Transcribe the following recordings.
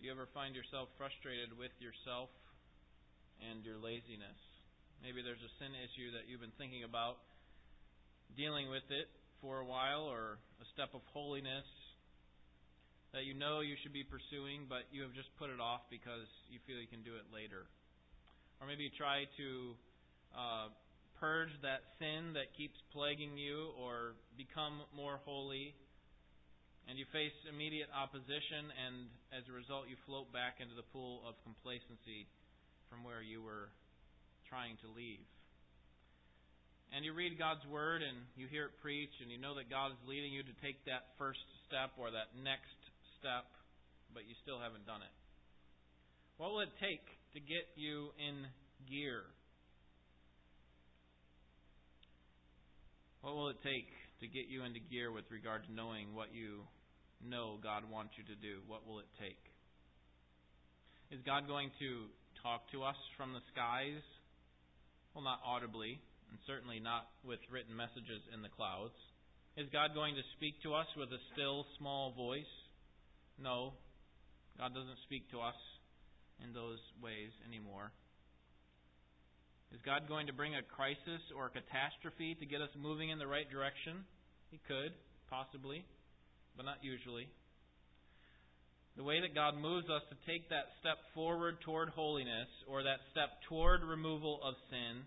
Do you ever find yourself frustrated with yourself and your laziness? Maybe there's a sin issue that you've been thinking about dealing with it for a while, or a step of holiness that you know you should be pursuing, but you have just put it off because you feel you can do it later. Or maybe you try to uh, purge that sin that keeps plaguing you, or become more holy and you face immediate opposition, and as a result, you float back into the pool of complacency from where you were trying to leave. And you read God's Word and you hear it preached, and you know that God is leading you to take that first step or that next step, but you still haven't done it. What will it take to get you in gear? What will it take to get you into gear with regard to knowing what you know God wants you to do? What will it take? Is God going to talk to us from the skies? Well, not audibly, and certainly not with written messages in the clouds. Is God going to speak to us with a still, small voice? No. God doesn't speak to us in those ways anymore. Is God going to bring a crisis or a catastrophe to get us moving in the right direction? He could, possibly but not usually. The way that God moves us to take that step forward toward holiness or that step toward removal of sin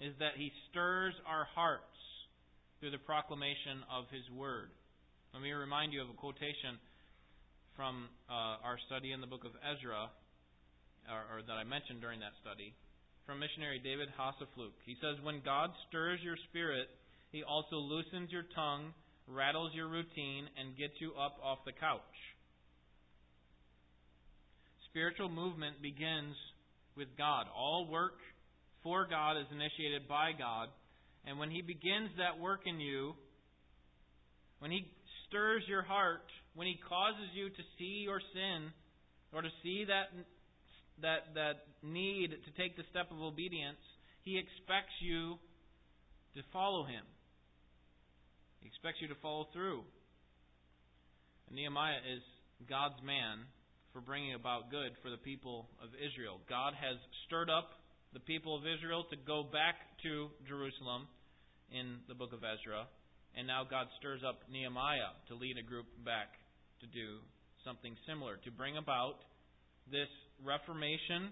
is that He stirs our hearts through the proclamation of His Word. Let me remind you of a quotation from uh, our study in the book of Ezra, or, or that I mentioned during that study, from missionary David Hasselfluch. He says, When God stirs your spirit, He also loosens your tongue rattles your routine, and gets you up off the couch. Spiritual movement begins with God. All work for God is initiated by God. And when He begins that work in you, when He stirs your heart, when He causes you to see your sin, or to see that, that, that need to take the step of obedience, He expects you to follow Him. He expects you to follow through. And Nehemiah is God's man for bringing about good for the people of Israel. God has stirred up the people of Israel to go back to Jerusalem in the book of Ezra. And now God stirs up Nehemiah to lead a group back to do something similar, to bring about this reformation,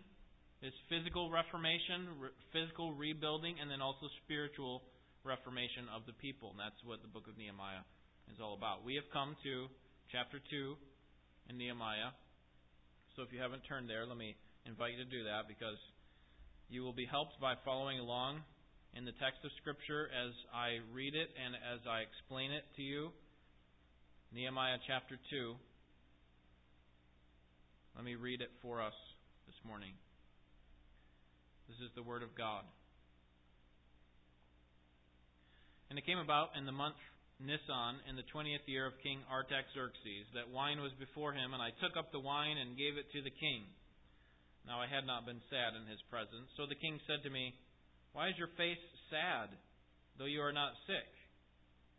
this physical reformation, physical rebuilding, and then also spiritual reformation of the people. And that's what the book of Nehemiah is all about. We have come to chapter 2 in Nehemiah. So if you haven't turned there, let me invite you to do that because you will be helped by following along in the text of Scripture as I read it and as I explain it to you. Nehemiah chapter 2. Let me read it for us this morning. This is the Word of God. And it came about in the month Nisan, in the twentieth year of King Artaxerxes, that wine was before him, and I took up the wine and gave it to the king. Now I had not been sad in his presence. So the king said to me, Why is your face sad, though you are not sick?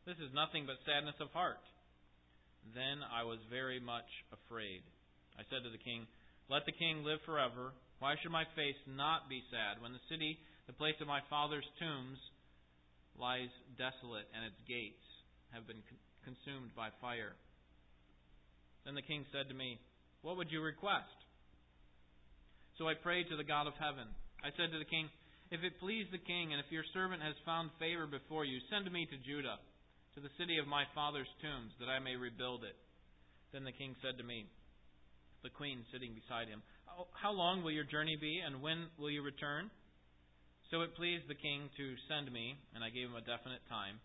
This is nothing but sadness of heart. Then I was very much afraid. I said to the king, Let the king live forever. Why should my face not be sad when the city, the place of my father's tombs, lies desolate, and its gates have been consumed by fire. Then the king said to me, What would you request? So I prayed to the God of heaven. I said to the king, If it please the king, and if your servant has found favor before you, send me to Judah, to the city of my father's tombs, that I may rebuild it. Then the king said to me, the queen sitting beside him, How long will your journey be, and when will you return? So it pleased the king to send me, and I gave him a definite time.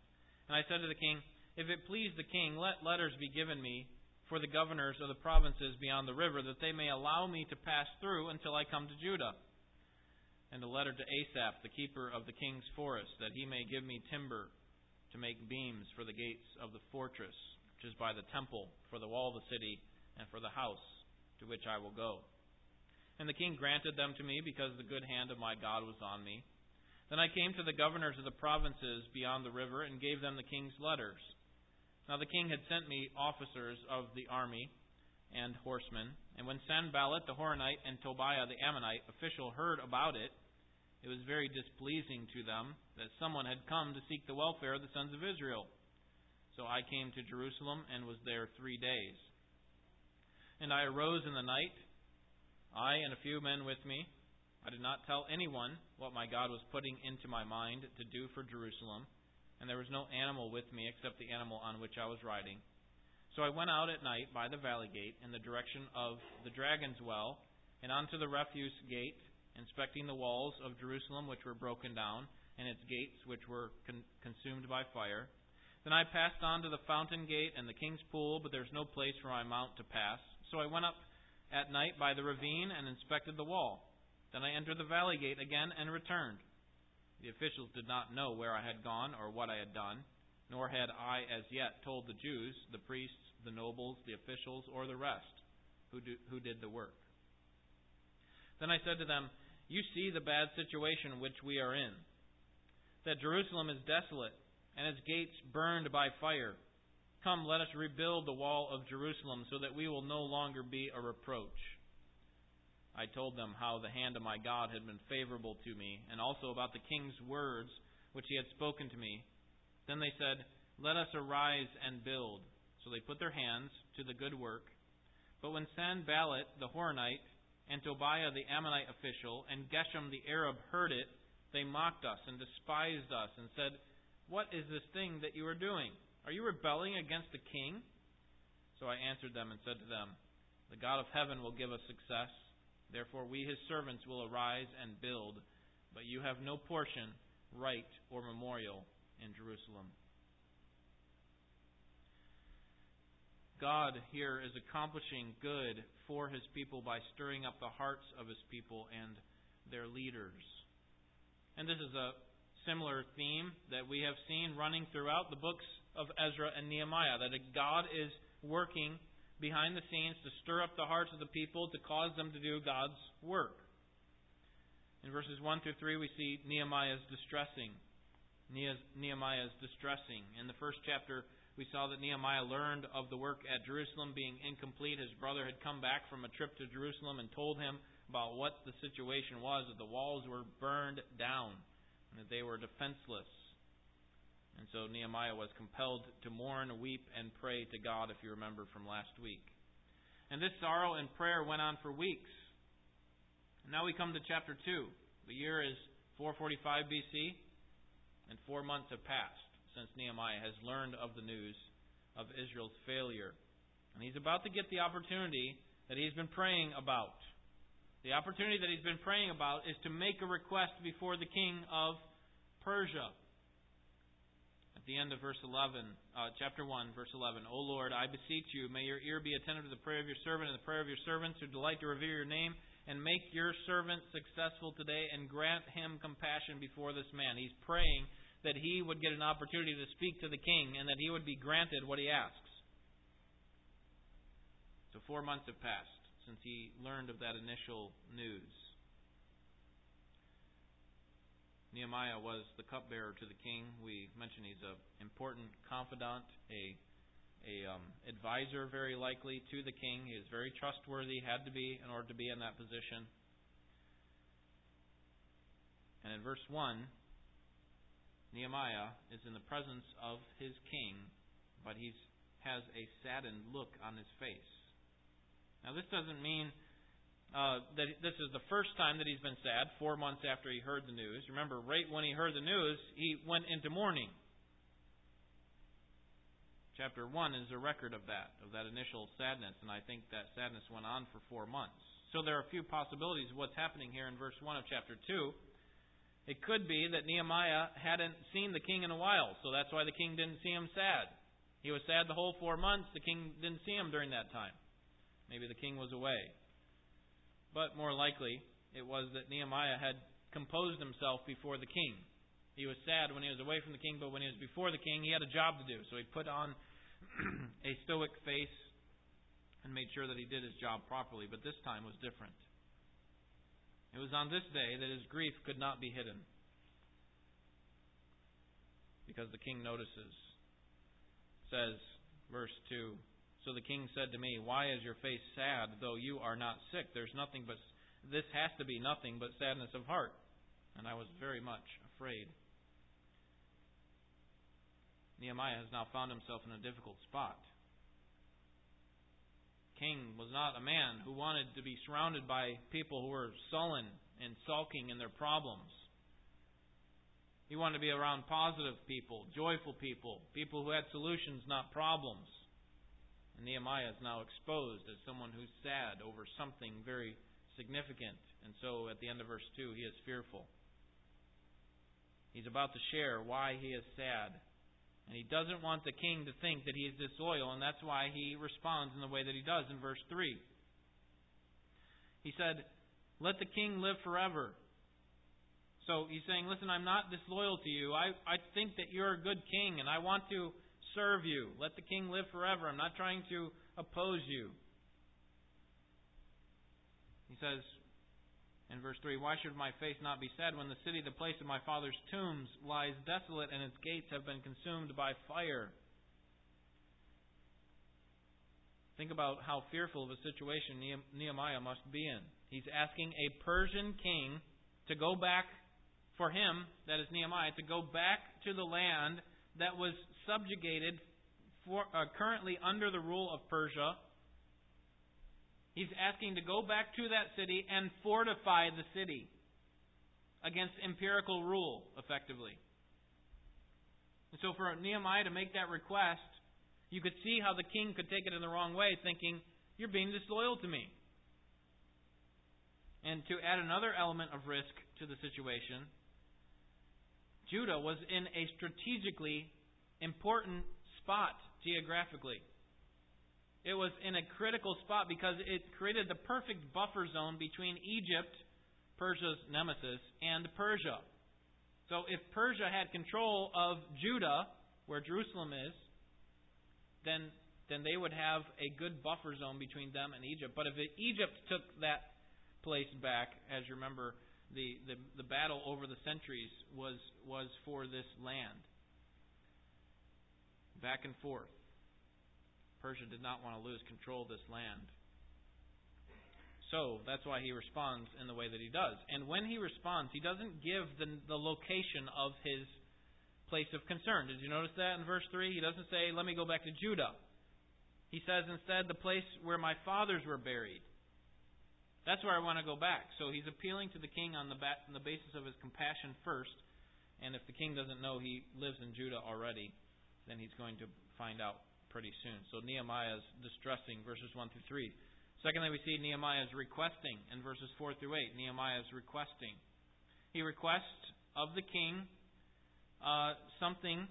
And I said to the king, If it please the king, let letters be given me for the governors of the provinces beyond the river, that they may allow me to pass through until I come to Judah. And a letter to Asaph, the keeper of the king's forest, that he may give me timber to make beams for the gates of the fortress, which is by the temple, for the wall of the city, and for the house to which I will go. And the king granted them to me because the good hand of my God was on me. Then I came to the governors of the provinces beyond the river and gave them the king's letters. Now the king had sent me officers of the army and horsemen. And when Sanballat the Horonite and Tobiah the Ammonite official heard about it, it was very displeasing to them that someone had come to seek the welfare of the sons of Israel. So I came to Jerusalem and was there three days. And I arose in the night, I and a few men with me. I did not tell anyone what my God was putting into my mind to do for Jerusalem, and there was no animal with me except the animal on which I was riding. So I went out at night by the valley gate in the direction of the dragon's well, and onto the refuse gate, inspecting the walls of Jerusalem which were broken down, and its gates which were con- consumed by fire. Then I passed on to the fountain gate and the king's pool, but there's no place for my mount to pass. So I went up at night by the ravine and inspected the wall. Then I entered the valley gate again and returned. The officials did not know where I had gone or what I had done, nor had I as yet told the Jews, the priests, the nobles, the officials, or the rest who, do, who did the work. Then I said to them, You see the bad situation which we are in, that Jerusalem is desolate, and its gates burned by fire. Come, let us rebuild the wall of Jerusalem, so that we will no longer be a reproach. I told them how the hand of my God had been favorable to me, and also about the king's words which he had spoken to me. Then they said, Let us arise and build. So they put their hands to the good work. But when Sanballat the Horonite and Tobiah the Ammonite official and Geshem the Arab heard it, they mocked us and despised us and said, What is this thing that you are doing? Are you rebelling against the king? So I answered them and said to them, The God of heaven will give us success. Therefore we his servants will arise and build, but you have no portion, right, or memorial in Jerusalem. God here is accomplishing good for his people by stirring up the hearts of his people and their leaders. And this is a similar theme that we have seen running throughout the books of Ezra and Nehemiah that God is working behind the scenes to stir up the hearts of the people to cause them to do God's work. In verses 1 through 3, we see Nehemiah's distressing. Nehemiah's distressing. In the first chapter, we saw that Nehemiah learned of the work at Jerusalem being incomplete. His brother had come back from a trip to Jerusalem and told him about what the situation was that the walls were burned down and that they were defenseless. And so Nehemiah was compelled to mourn, weep, and pray to God, if you remember from last week. And this sorrow and prayer went on for weeks. And now we come to chapter 2. The year is 445 BC, and four months have passed since Nehemiah has learned of the news of Israel's failure. And he's about to get the opportunity that he's been praying about. The opportunity that he's been praying about is to make a request before the king of Persia. At the end of verse 11, uh, chapter 1, verse 11, O Lord, I beseech you, may your ear be attentive to the prayer of your servant and the prayer of your servants who delight to revere your name, and make your servant successful today, and grant him compassion before this man. He's praying that he would get an opportunity to speak to the king and that he would be granted what he asks. So four months have passed since he learned of that initial news. Nehemiah was the cupbearer to the king. We mentioned he's an important confidant, a a um, advisor, very likely, to the king. He is very trustworthy, had to be in order to be in that position. And in verse 1, Nehemiah is in the presence of his king, but he has a saddened look on his face. Now, this doesn't mean uh, that this is the first time that he's been sad, four months after he heard the news. Remember, right when he heard the news, he went into mourning. Chapter 1 is a record of that, of that initial sadness, and I think that sadness went on for four months. So there are a few possibilities of what's happening here in verse 1 of chapter 2. It could be that Nehemiah hadn't seen the king in a while, so that's why the king didn't see him sad. He was sad the whole four months. The king didn't see him during that time. Maybe the king was away. But more likely, it was that Nehemiah had composed himself before the king. He was sad when he was away from the king, but when he was before the king, he had a job to do. So he put on a stoic face and made sure that he did his job properly. But this time was different. It was on this day that his grief could not be hidden. Because the king notices. Says, verse 2 So the king said to me, Why is your face sad, though you are not sick? There's nothing but this has to be nothing but sadness of heart. And I was very much afraid. Nehemiah has now found himself in a difficult spot. King was not a man who wanted to be surrounded by people who were sullen and sulking in their problems. He wanted to be around positive people, joyful people, people who had solutions, not problems. And Nehemiah is now exposed as someone who's sad over something very significant. And so at the end of verse 2, he is fearful. He's about to share why he is sad. And he doesn't want the king to think that he is disloyal, and that's why he responds in the way that he does in verse 3. He said, Let the king live forever. So he's saying, Listen, I'm not disloyal to you. I, I think that you're a good king, and I want to serve you. Let the king live forever. I'm not trying to oppose you. He says in verse 3 Why should my face not be sad when the city, the place of my father's tombs, lies desolate and its gates have been consumed by fire? Think about how fearful of a situation Nehemiah must be in. He's asking a Persian king to go back for him, that is Nehemiah, to go back to the land that was subjugated for, uh, currently under the rule of Persia. He's asking to go back to that city and fortify the city against empirical rule, effectively. And so, for Nehemiah to make that request, you could see how the king could take it in the wrong way, thinking, You're being disloyal to me. And to add another element of risk to the situation, Judah was in a strategically important spot geographically. It was in a critical spot because it created the perfect buffer zone between Egypt, Persia's nemesis, and Persia. So if Persia had control of Judah, where Jerusalem is, then then they would have a good buffer zone between them and Egypt. But if Egypt took that place back, as you remember, the, the, the battle over the centuries was, was for this land. Back and forth. Persia did not want to lose control of this land. So that's why he responds in the way that he does. And when he responds, he doesn't give the, the location of his place of concern. Did you notice that in verse 3? He doesn't say, Let me go back to Judah. He says instead, The place where my fathers were buried. That's where I want to go back. So he's appealing to the king on the, on the basis of his compassion first. And if the king doesn't know he lives in Judah already, then he's going to find out pretty soon. So Nehemiah is distressing, verses 1 through 3. Secondly, we see Nehemiah is requesting in verses 4 through 8. Nehemiah is requesting. He requests of the king uh, something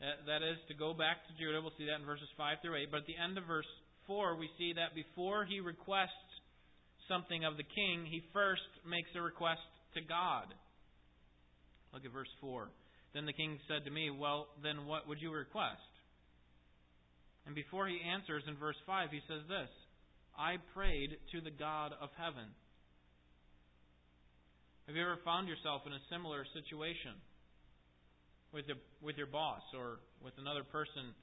that, that is to go back to Judah. We'll see that in verses 5 through 8. But at the end of verse 4, we see that before he requests something of the king, he first makes a request to God. Look at verse 4. Then the king said to me, Well, then what would you request? And before he answers in verse 5, he says this I prayed to the God of heaven. Have you ever found yourself in a similar situation with your, with your boss or with another person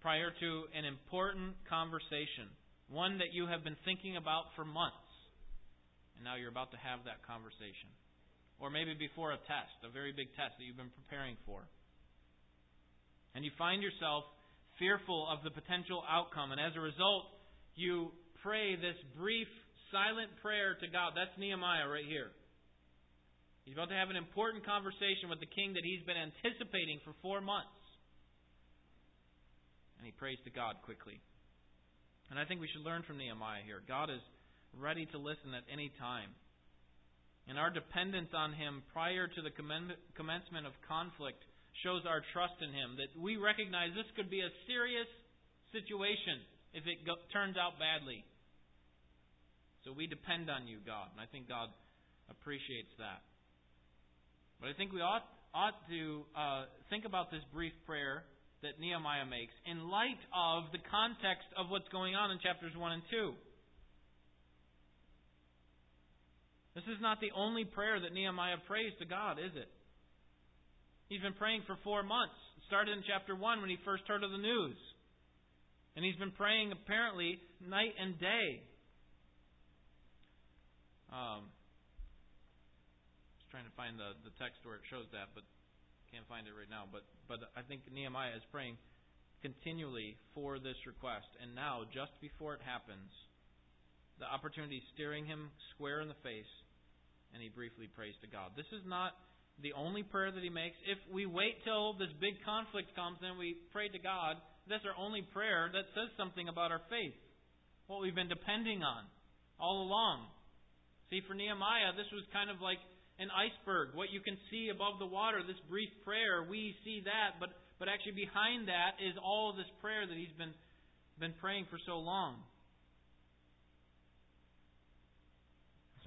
prior to an important conversation? one that you have been thinking about for months, and now you're about to have that conversation. Or maybe before a test, a very big test that you've been preparing for. And you find yourself fearful of the potential outcome, and as a result, you pray this brief, silent prayer to God. That's Nehemiah right here. He's about to have an important conversation with the king that he's been anticipating for four months. And he prays to God quickly. And I think we should learn from Nehemiah here. God is ready to listen at any time. And our dependence on Him prior to the commencement of conflict shows our trust in Him. That we recognize this could be a serious situation if it go, turns out badly. So we depend on you, God. And I think God appreciates that. But I think we ought, ought to uh, think about this brief prayer that Nehemiah makes in light of the context of what's going on in chapters 1 and 2. This is not the only prayer that Nehemiah prays to God, is it? He's been praying for four months. It started in chapter 1 when he first heard of the news. And he's been praying apparently night and day. Um, just trying to find the, the text where it shows that, but can't find it right now. But but I think Nehemiah is praying continually for this request. And now, just before it happens, the opportunity is staring him square in the face, and he briefly prays to God. This is not the only prayer that he makes. If we wait till this big conflict comes and we pray to God, that's our only prayer that says something about our faith, what we've been depending on all along. See, for Nehemiah, this was kind of like an iceberg. What you can see above the water, this brief prayer, we see that, but but actually, behind that is all this prayer that he's been, been praying for so long.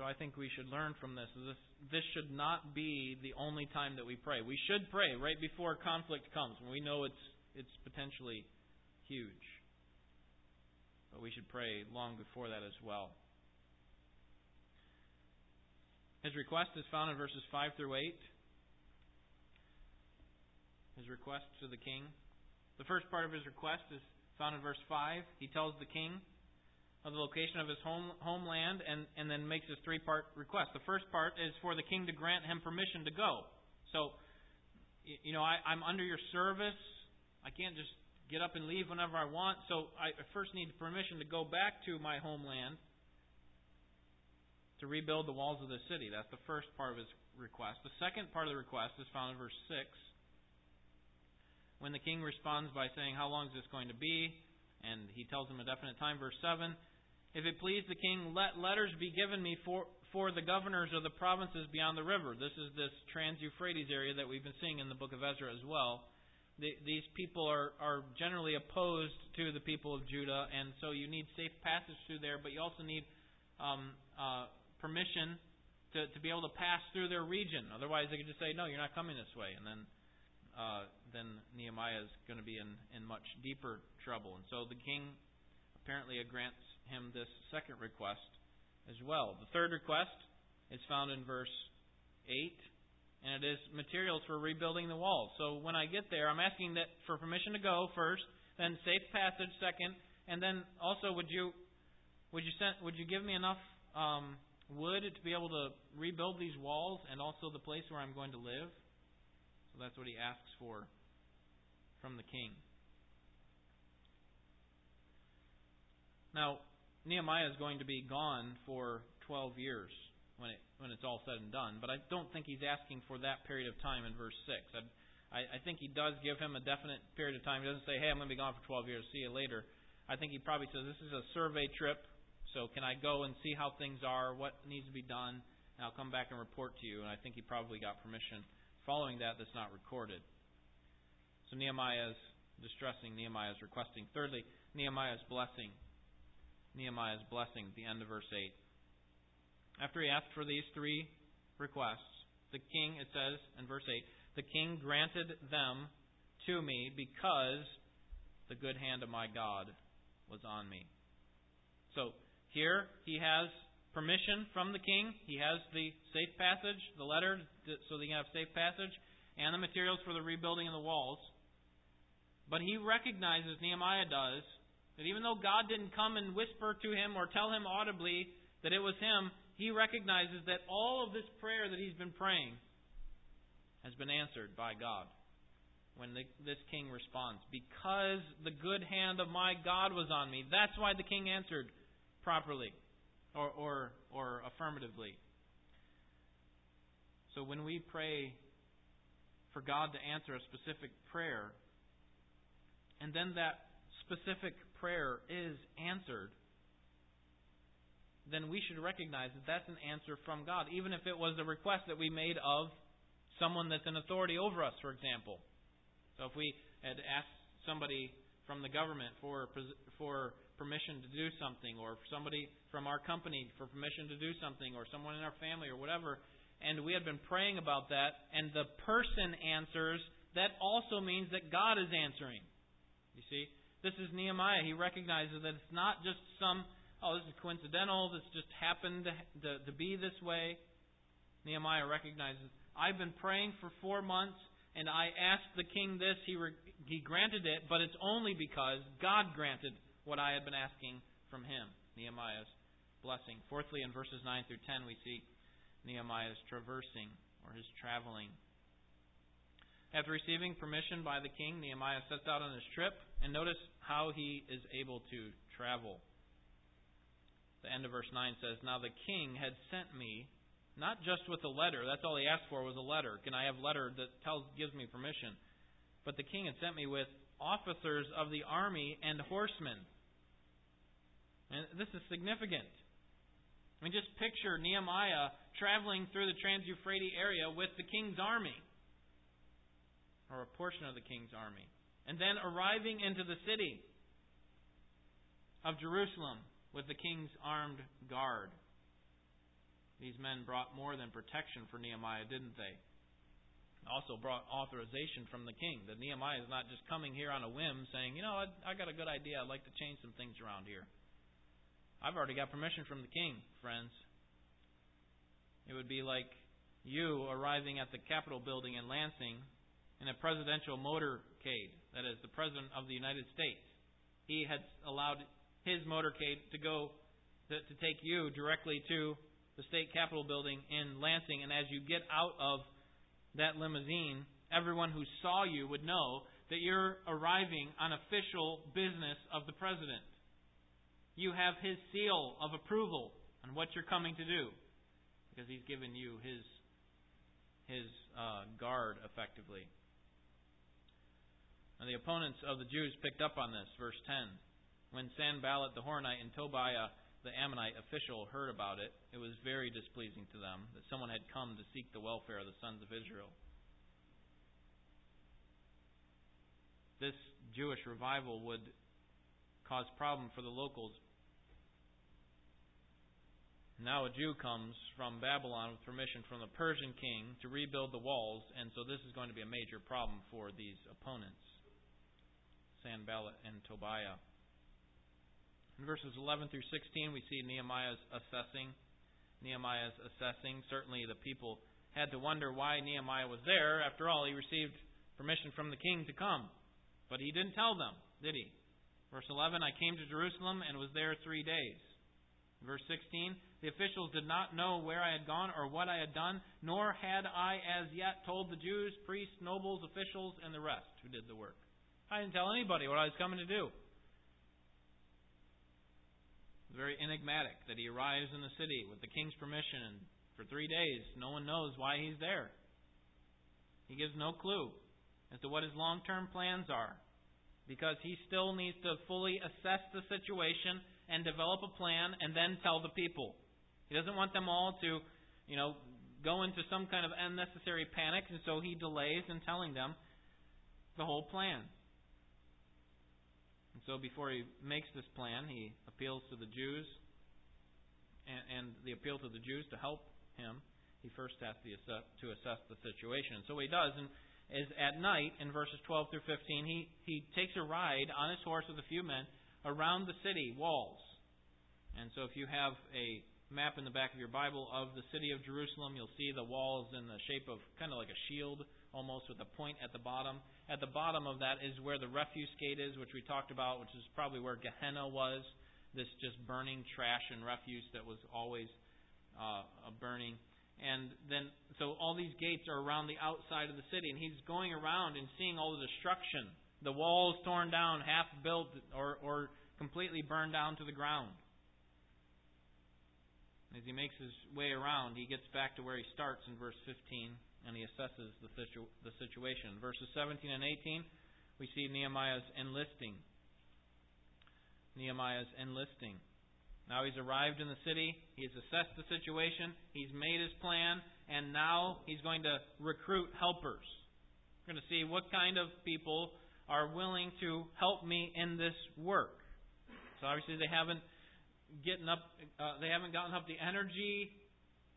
So I think we should learn from this. This this should not be the only time that we pray. We should pray right before conflict comes when we know it's it's potentially huge. But we should pray long before that as well. His request is found in verses 5 through 8 his request to the king. The first part of his request is found in verse 5. He tells the king of the location of his home, homeland and, and then makes his three part request. The first part is for the king to grant him permission to go. So, you know, I, I'm under your service. I can't just get up and leave whenever I want. So I first need permission to go back to my homeland to rebuild the walls of the city. That's the first part of his request. The second part of the request is found in verse 6 when the king responds by saying, How long is this going to be? And he tells him a definite time. Verse 7 If it please the king, let letters be given me for, for the governors of the provinces beyond the river. This is this Trans Euphrates area that we've been seeing in the book of Ezra as well. The, these people are, are generally opposed to the people of Judah, and so you need safe passage through there, but you also need um, uh, permission to, to be able to pass through their region. Otherwise, they could just say, No, you're not coming this way. And then uh, then Nehemiah is going to be in, in much deeper trouble. And so the king apparently it grants him this second request as well. The third request is found in verse 8, and it is materials for rebuilding the walls. So when I get there, I'm asking that for permission to go first, then safe passage second, and then also would you would you send, would you give me enough um, wood to be able to rebuild these walls and also the place where I'm going to live? So that's what he asks for from the king. Now, Nehemiah is going to be gone for 12 years when it when it's all said and done, but I don't think he's asking for that period of time in verse 6. I, I think he does give him a definite period of time. He doesn't say, hey, I'm going to be gone for 12 years, see you later. I think he probably says, this is a survey trip, so can I go and see how things are, what needs to be done, and I'll come back and report to you. And I think he probably got permission Following that, that's not recorded. So Nehemiah is distressing, Nehemiah is requesting. Thirdly, Nehemiah's blessing. Nehemiah's blessing, the end of verse 8. After he asked for these three requests, the king, it says in verse 8, the king granted them to me because the good hand of my God was on me. So here he has permission from the king. He has the safe passage, the letter, so they can have safe passage, and the materials for the rebuilding of the walls. But he recognizes, Nehemiah does, that even though God didn't come and whisper to him or tell him audibly that it was him, he recognizes that all of this prayer that he's been praying has been answered by God when the, this king responds. Because the good hand of my God was on me. That's why the king answered properly or, or, or affirmatively. So when we pray for God to answer a specific prayer, and then that specific prayer is answered, then we should recognize that that's an answer from God, even if it was a request that we made of someone that's in authority over us, for example. So if we had asked somebody from the government for for permission to do something, or somebody from our company for permission to do something, or someone in our family, or whatever, and we had been praying about that, and the person answers, that also means that God is answering. You see? This is Nehemiah. He recognizes that it's not just some, oh, this is coincidental, this just happened to, to, to be this way. Nehemiah recognizes, I've been praying for four months, and I asked the king this. He re- he granted it, but it's only because God granted what I had been asking from him. Nehemiah's blessing. Fourthly, in verses 9 through 10, we see Nehemiah's traversing or his traveling. After receiving permission by the king, Nehemiah sets out on his trip, and notice how he is able to travel. The end of verse 9 says, Now the king had sent me, not just with a letter, that's all he asked for was a letter. Can I have a letter that tells gives me permission? But the king had sent me with officers of the army and horsemen. And this is significant. I mean, just picture Nehemiah traveling through the Trans Euphrates area with the king's army, or a portion of the king's army, and then arriving into the city of Jerusalem with the king's armed guard. These men brought more than protection for Nehemiah, didn't they? Also brought authorization from the king. That Nehemiah is not just coming here on a whim saying, you know, I, I got a good idea. I'd like to change some things around here. I've already got permission from the king, friends. It would be like you arriving at the Capitol building in Lansing in a presidential motorcade, that is, the President of the United States. He had allowed his motorcade to go to, to take you directly to the state capitol building in Lansing, and as you get out of that limousine, everyone who saw you would know that you're arriving on official business of the president you have his seal of approval on what you're coming to do because he's given you his his uh, guard effectively. And the opponents of the Jews picked up on this, verse 10. When Sanballat the Horonite and Tobiah the Ammonite official heard about it, it was very displeasing to them that someone had come to seek the welfare of the sons of Israel. This Jewish revival would cause problem for the locals. Now a Jew comes from Babylon with permission from the Persian king to rebuild the walls, and so this is going to be a major problem for these opponents, Sanballat and Tobiah. In verses 11 through 16, we see Nehemiah's assessing. Nehemiah's assessing. Certainly the people had to wonder why Nehemiah was there. After all, he received permission from the king to come. But he didn't tell them, did he? Verse 11, I came to Jerusalem and was there three days. Verse 16, the officials did not know where I had gone or what I had done, nor had I as yet told the Jews, priests, nobles, officials, and the rest who did the work. I didn't tell anybody what I was coming to do. Very enigmatic that he arrives in the city with the king's permission, and for three days no one knows why he's there. He gives no clue as to what his long term plans are because he still needs to fully assess the situation and develop a plan and then tell the people. He doesn't want them all to, you know, go into some kind of unnecessary panic, and so he delays in telling them the whole plan. And so before he makes this plan, he appeals to the Jews, and, and the appeal to the Jews to help him, he first has to assess, to assess the situation. And so what he does, and is at night in verses 12 through 15, he, he takes a ride on his horse with a few men around the city walls. And so if you have a map in the back of your Bible of the city of Jerusalem, you'll see the walls in the shape of kind of like a shield, almost with a point at the bottom. At the bottom of that is where the refuse gate is, which we talked about, which is probably where Gehenna was, this just burning trash and refuse that was always uh, burning. And then, so all these gates are around the outside of the city, and he's going around and seeing all the destruction. The walls torn down, half built, or, or completely burned down to the ground. As he makes his way around, he gets back to where he starts in verse 15, and he assesses the, situ- the situation. Verses 17 and 18, we see Nehemiah's enlisting. Nehemiah's enlisting. Now he's arrived in the city, he's assessed the situation, he's made his plan, and now he's going to recruit helpers. We're going to see what kind of people are willing to help me in this work. So obviously they haven't getting up uh, they haven't gotten up the energy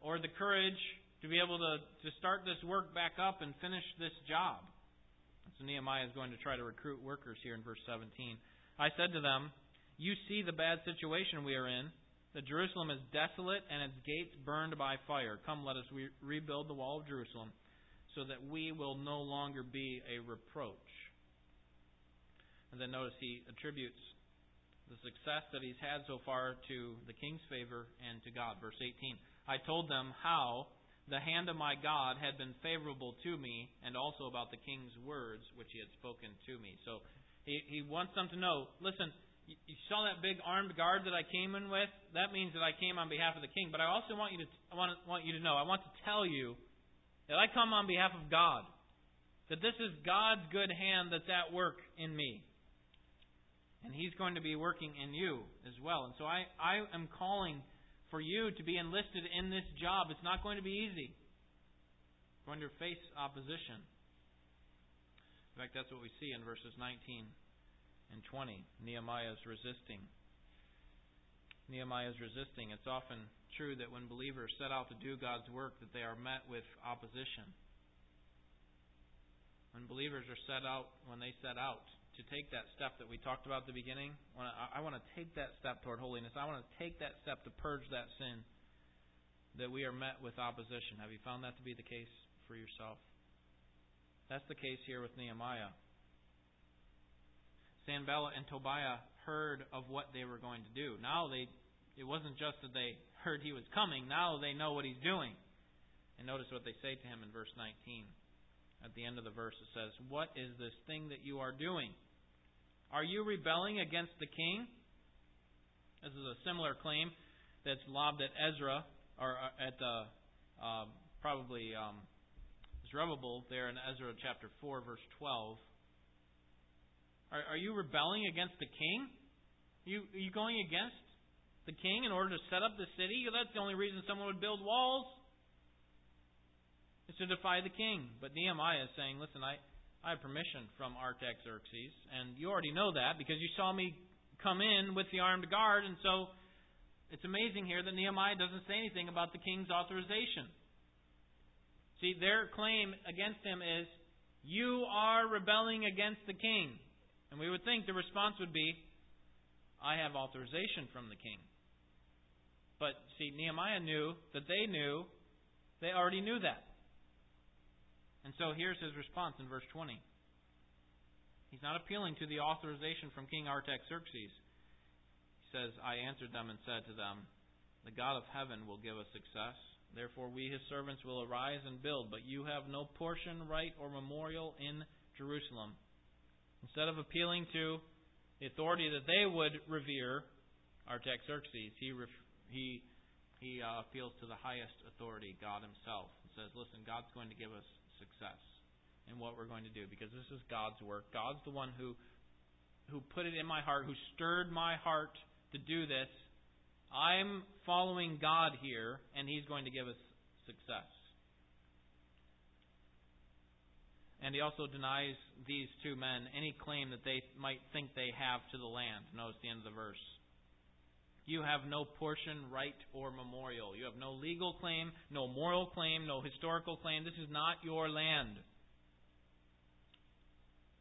or the courage to be able to, to start this work back up and finish this job. So Nehemiah is going to try to recruit workers here in verse 17. I said to them, you see the bad situation we are in. That Jerusalem is desolate and its gates burned by fire. Come, let us re- rebuild the wall of Jerusalem so that we will no longer be a reproach. And then notice he attributes the success that he's had so far to the king's favor and to God. Verse 18 I told them how the hand of my God had been favorable to me, and also about the king's words which he had spoken to me. So he, he wants them to know listen, you, saw that big armed guard that I came in with? That means that I came on behalf of the king. But I also want you to, I want, want you to know, I want to tell you that I come on behalf of God. That this is God's good hand that's at work in me. And He's going to be working in you as well. And so I, I am calling for you to be enlisted in this job. It's not going to be easy. You're going to face opposition. In fact, that's what we see in verses 19 and 20. Nehemiah is resisting. Nehemiah is resisting. It's often true that when believers set out to do God's work, that they are met with opposition. When believers are set out, when they set out to take that step that we talked about at the beginning. I want to take that step toward holiness. I want to take that step to purge that sin. That we are met with opposition. Have you found that to be the case for yourself? That's the case here with Nehemiah. Sanballat and Tobiah heard of what they were going to do. Now they, it wasn't just that they heard he was coming. Now they know what he's doing. And notice what they say to him in verse 19. At the end of the verse, it says, What is this thing that you are doing? Are you rebelling against the king? This is a similar claim that's lobbed at Ezra, or uh, at uh, uh, probably um, Zerubbabel there in Ezra chapter 4, verse 12. Are, are you rebelling against the king? Are you, are you going against the king in order to set up the city? That's the only reason someone would build walls is to defy the king. But Nehemiah is saying, listen, I, I have permission from Artaxerxes, and you already know that because you saw me come in with the armed guard, and so it's amazing here that Nehemiah doesn't say anything about the king's authorization. See, their claim against him is, You are rebelling against the king. And we would think the response would be, I have authorization from the king. But see, Nehemiah knew that they knew, they already knew that. And so here's his response in verse 20. He's not appealing to the authorization from King Artaxerxes. He says, I answered them and said to them, The God of heaven will give us success. Therefore, we, his servants, will arise and build, but you have no portion, right, or memorial in Jerusalem. Instead of appealing to the authority that they would revere, Artaxerxes, he, he, he uh, appeals to the highest authority, God Himself, and says, Listen, God's going to give us success in what we're going to do because this is God's work. God's the one who who put it in my heart, who stirred my heart to do this. I'm following God here, and He's going to give us success. And he also denies these two men any claim that they might think they have to the land. Notice the end of the verse. You have no portion, right, or memorial. You have no legal claim, no moral claim, no historical claim. This is not your land.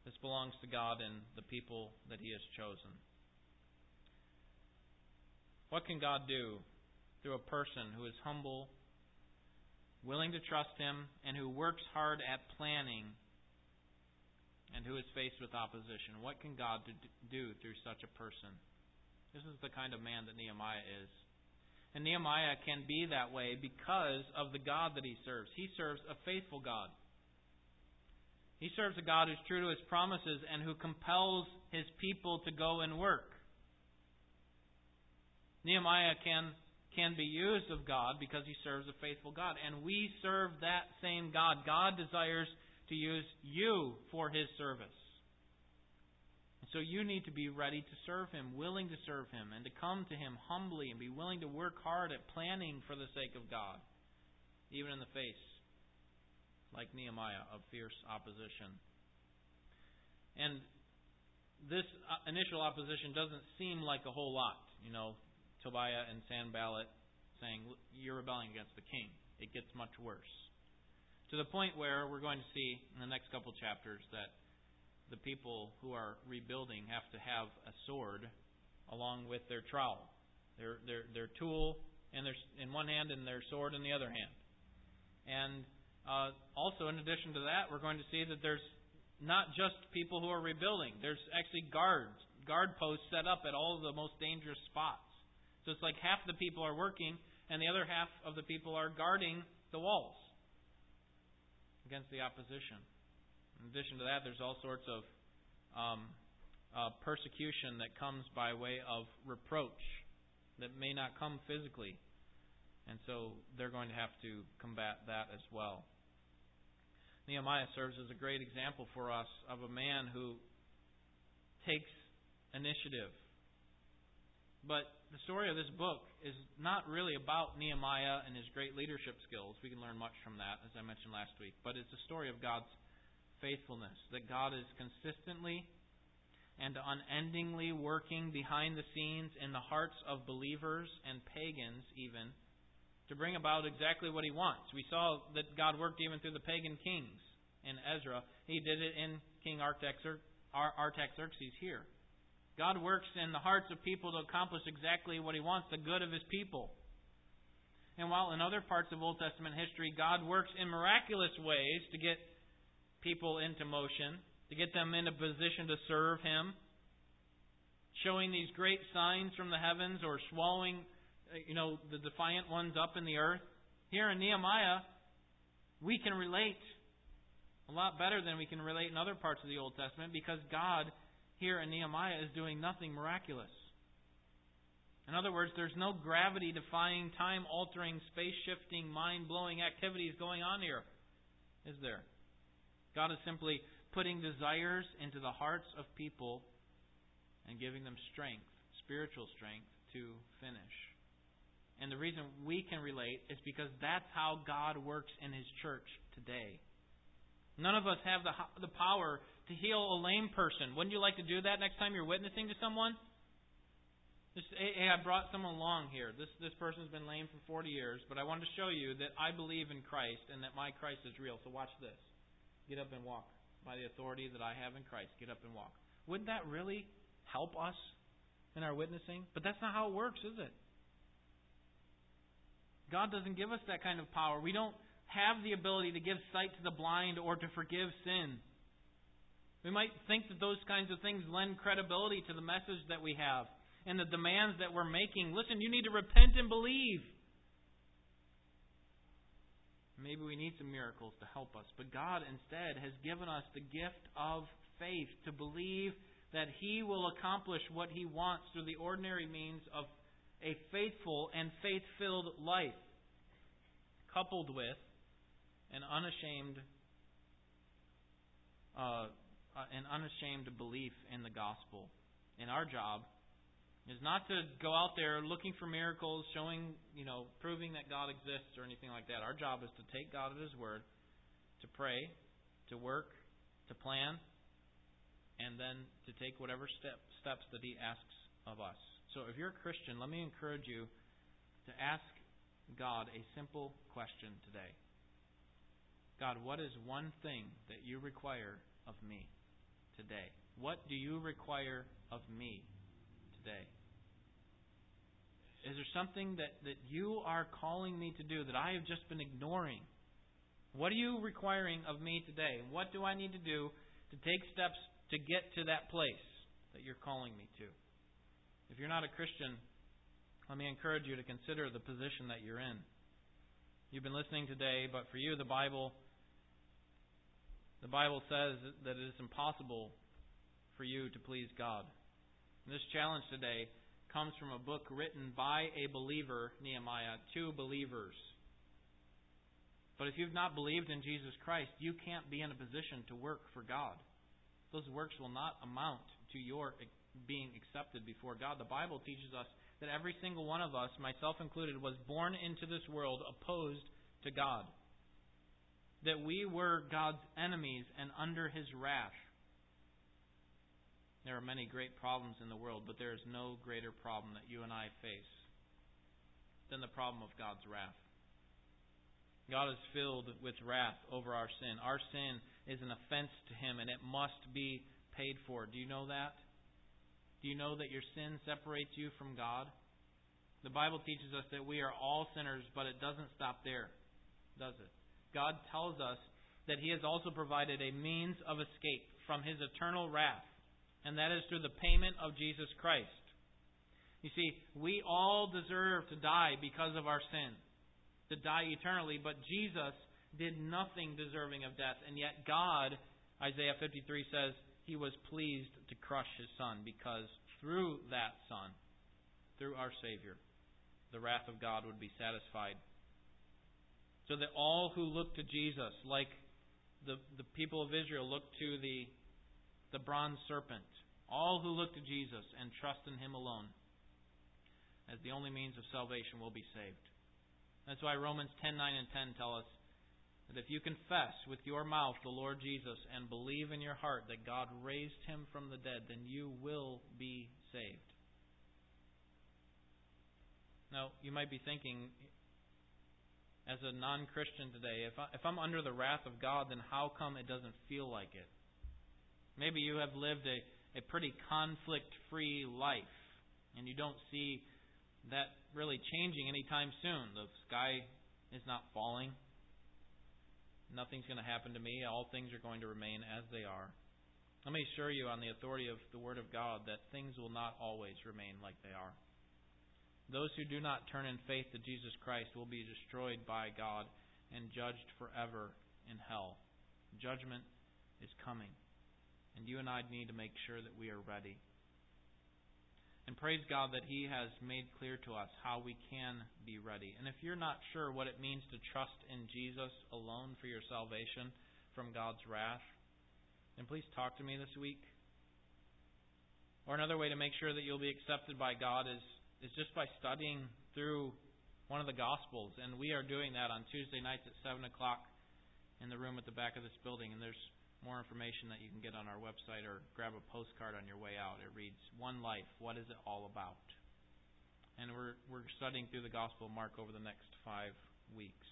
This belongs to God and the people that He has chosen. What can God do through a person who is humble, willing to trust Him, and who works hard at planning, and who is faced with opposition? What can God do through such a person? This is the kind of man that Nehemiah is. And Nehemiah can be that way because of the God that he serves. He serves a faithful God. He serves a God who's true to his promises and who compels his people to go and work. Nehemiah can, can be used of God because he serves a faithful God. And we serve that same God. God desires to use you for his service. So you need to be ready to serve Him, willing to serve Him, and to come to Him humbly and be willing to work hard at planning for the sake of God, even in the face, like Nehemiah, of fierce opposition. And this uh, initial opposition doesn't seem like a whole lot. You know, Tobiah and Sanballat saying, You're rebelling against the king. It gets much worse. To the point where we're going to see in the next couple chapters that the people who are rebuilding have to have a sword along with their trowel, their their their tool in their in one hand and their sword in the other hand. And uh, also, in addition to that, we're going to see that there's not just people who are rebuilding. There's actually guards, guard posts set up at all the most dangerous spots. So it's like half the people are working, and the other half of the people are guarding the walls against the opposition. In addition to that, there's all sorts of um, uh, persecution that comes by way of reproach that may not come physically. And so they're going to have to combat that as well. Nehemiah serves as a great example for us of a man who takes initiative. But the story of this book is not really about Nehemiah and his great leadership skills. We can learn much from that, as I mentioned last week. But it's a story of God's faithfulness, that God is consistently and unendingly working behind the scenes in the hearts of believers and pagans, even, to bring about exactly what he wants. We saw that God worked even through the pagan kings in Ezra. He did it in King Artaxerxes here. God works in the hearts of people to accomplish exactly what he wants, the good of his people. And while in other parts of Old Testament history, God works in miraculous ways to get people into motion, to get them in a position to serve Him, showing these great signs from the heavens or swallowing uh, you know, the defiant ones up in the earth. Here in Nehemiah, we can relate a lot better than we can relate in other parts of the Old Testament because God here in Nehemiah is doing nothing miraculous. In other words, there's no gravity defying, time altering, space shifting, mind blowing activities going on here, is there? God is simply putting desires into the hearts of people and giving them strength, spiritual strength, to finish. And the reason we can relate is because that's how God works in His church today. None of us have the, the power to heal a lame person. Wouldn't you like to do that next time you're witnessing to someone? Just, hey, I brought someone along here. This this person's been lame for 40 years, but I wanted to show you that I believe in Christ and that my Christ is real. So watch this. Get up and walk by the authority that I have in Christ. Get up and walk. Wouldn't that really help us in our witnessing? But that's not how it works, is it? God doesn't give us that kind of power. We don't have the ability to give sight to the blind or to forgive sin. We might think that those kinds of things lend credibility to the message that we have and the demands that we're making. Listen, you need to repent and believe. Maybe we need some miracles to help us. But God instead has given us the gift of faith to believe that He will accomplish what He wants through the ordinary means of a faithful and faith filled life, coupled with an unashamed, uh, an unashamed belief in the gospel. And our job is not to go out there looking for miracles, showing, you know, proving that God exists or anything like that. Our job is to take God at His word, to pray, to work, to plan, and then to take whatever step, steps that He asks of us. So if you're a Christian, let me encourage you to ask God a simple question today God, what is one thing that you require of me today? What do you require of me today? Is there something that, that you are calling me to do that I have just been ignoring? What are you requiring of me today? What do I need to do to take steps to get to that place that you're calling me to? If you're not a Christian, let me encourage you to consider the position that you're in. You've been listening today, but for you, the Bible, the Bible says that it is impossible for you to please God. This challenge today comes from a book written by a believer, Nehemiah, to believers. But if you've not believed in Jesus Christ, you can't be in a position to work for God. Those works will not amount to your being accepted before God. The Bible teaches us that every single one of us, myself included, was born into this world opposed to God. That we were God's enemies and under his wrath. There are many great problems in the world, but there is no greater problem that you and I face than the problem of God's wrath. God is filled with wrath over our sin. Our sin is an offense to Him, and it must be paid for. Do you know that? Do you know that your sin separates you from God? The Bible teaches us that we are all sinners, but it doesn't stop there, does it? God tells us that He has also provided a means of escape from His eternal wrath, and that is through the payment of Jesus Christ. You see, we all deserve to die because of our sin, to die eternally, but Jesus did nothing deserving of death, and yet God, Isaiah 53 says, He was pleased to crush His Son because through that Son, through our Savior, the wrath of God would be satisfied. So that all who look to Jesus, like the, the people of Israel look to the, the bronze serpent, all who look to Jesus and trust in Him alone as the only means of salvation will be saved. That's why Romans 10 9 and 10 tell us that if you confess with your mouth the Lord Jesus and believe in your heart that God raised him from the dead, then you will be saved. Now, you might be thinking, as a non Christian today, if, I, if I'm under the wrath of God, then how come it doesn't feel like it? Maybe you have lived a, a pretty conflict free life, and you don't see that really changing anytime soon. The sky is not falling. Nothing's going to happen to me. All things are going to remain as they are. Let me assure you, on the authority of the Word of God, that things will not always remain like they are. Those who do not turn in faith to Jesus Christ will be destroyed by God and judged forever in hell. Judgment is coming. And you and I need to make sure that we are ready. And praise God that He has made clear to us how we can be ready. And if you're not sure what it means to trust in Jesus alone for your salvation from God's wrath, then please talk to me this week. Or another way to make sure that you'll be accepted by God is is just by studying through one of the Gospels. And we are doing that on Tuesday nights at 7 o'clock in the room at the back of this building. And there's more information that you can get on our website or grab a postcard on your way out. It reads, One Life, What is it all about? And we're, we're studying through the Gospel of Mark over the next five weeks.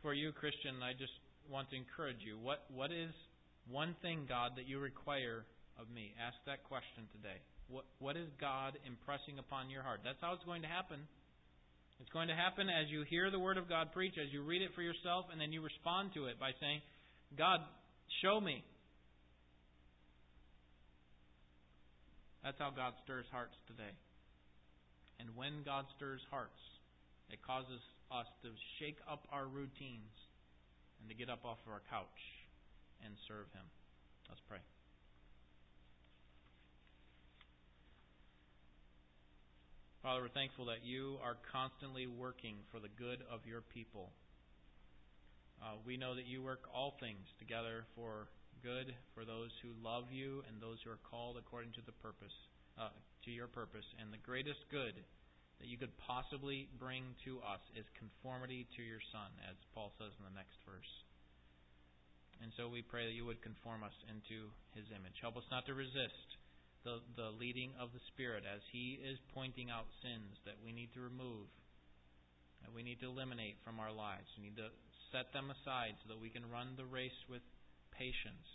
For you, Christian, I just want to encourage you. What, what is one thing, God, that you require of me? Ask that question today. What, what is God impressing upon your heart? That's how it's going to happen. It's going to happen as you hear the Word of God preached, as you read it for yourself, and then you respond to it by saying, God, show me. That's how God stirs hearts today. And when God stirs hearts, it causes us to shake up our routines and to get up off of our couch and serve Him. Let's pray. Father, we're thankful that you are constantly working for the good of your people. Uh, we know that you work all things together for good for those who love you and those who are called according to the purpose, uh, to your purpose. And the greatest good that you could possibly bring to us is conformity to your Son, as Paul says in the next verse. And so we pray that you would conform us into his image. Help us not to resist the, the leading of the Spirit as He is pointing out sins that we need to remove, that we need to eliminate from our lives. We need to set them aside so that we can run the race with patience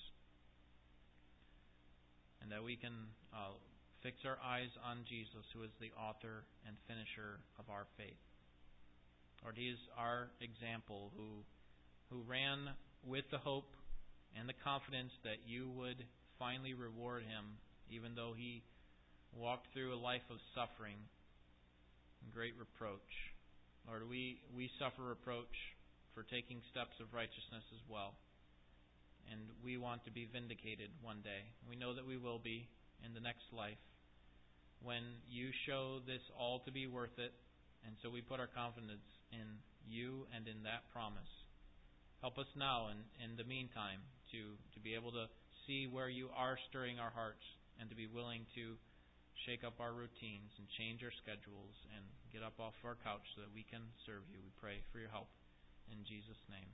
and that we can uh, fix our eyes on Jesus, who is the author and finisher of our faith. Lord, He is our example who, who ran with the hope and the confidence that you would finally reward him even though he walked through a life of suffering and great reproach. Lord, we, we suffer reproach for taking steps of righteousness as well. And we want to be vindicated one day. We know that we will be in the next life when you show this all to be worth it. And so we put our confidence in you and in that promise. Help us now, in, in the meantime, to, to be able to see where you are stirring our hearts and to be willing to shake up our routines and change our schedules and get up off our couch so that we can serve you. We pray for your help. In Jesus' name.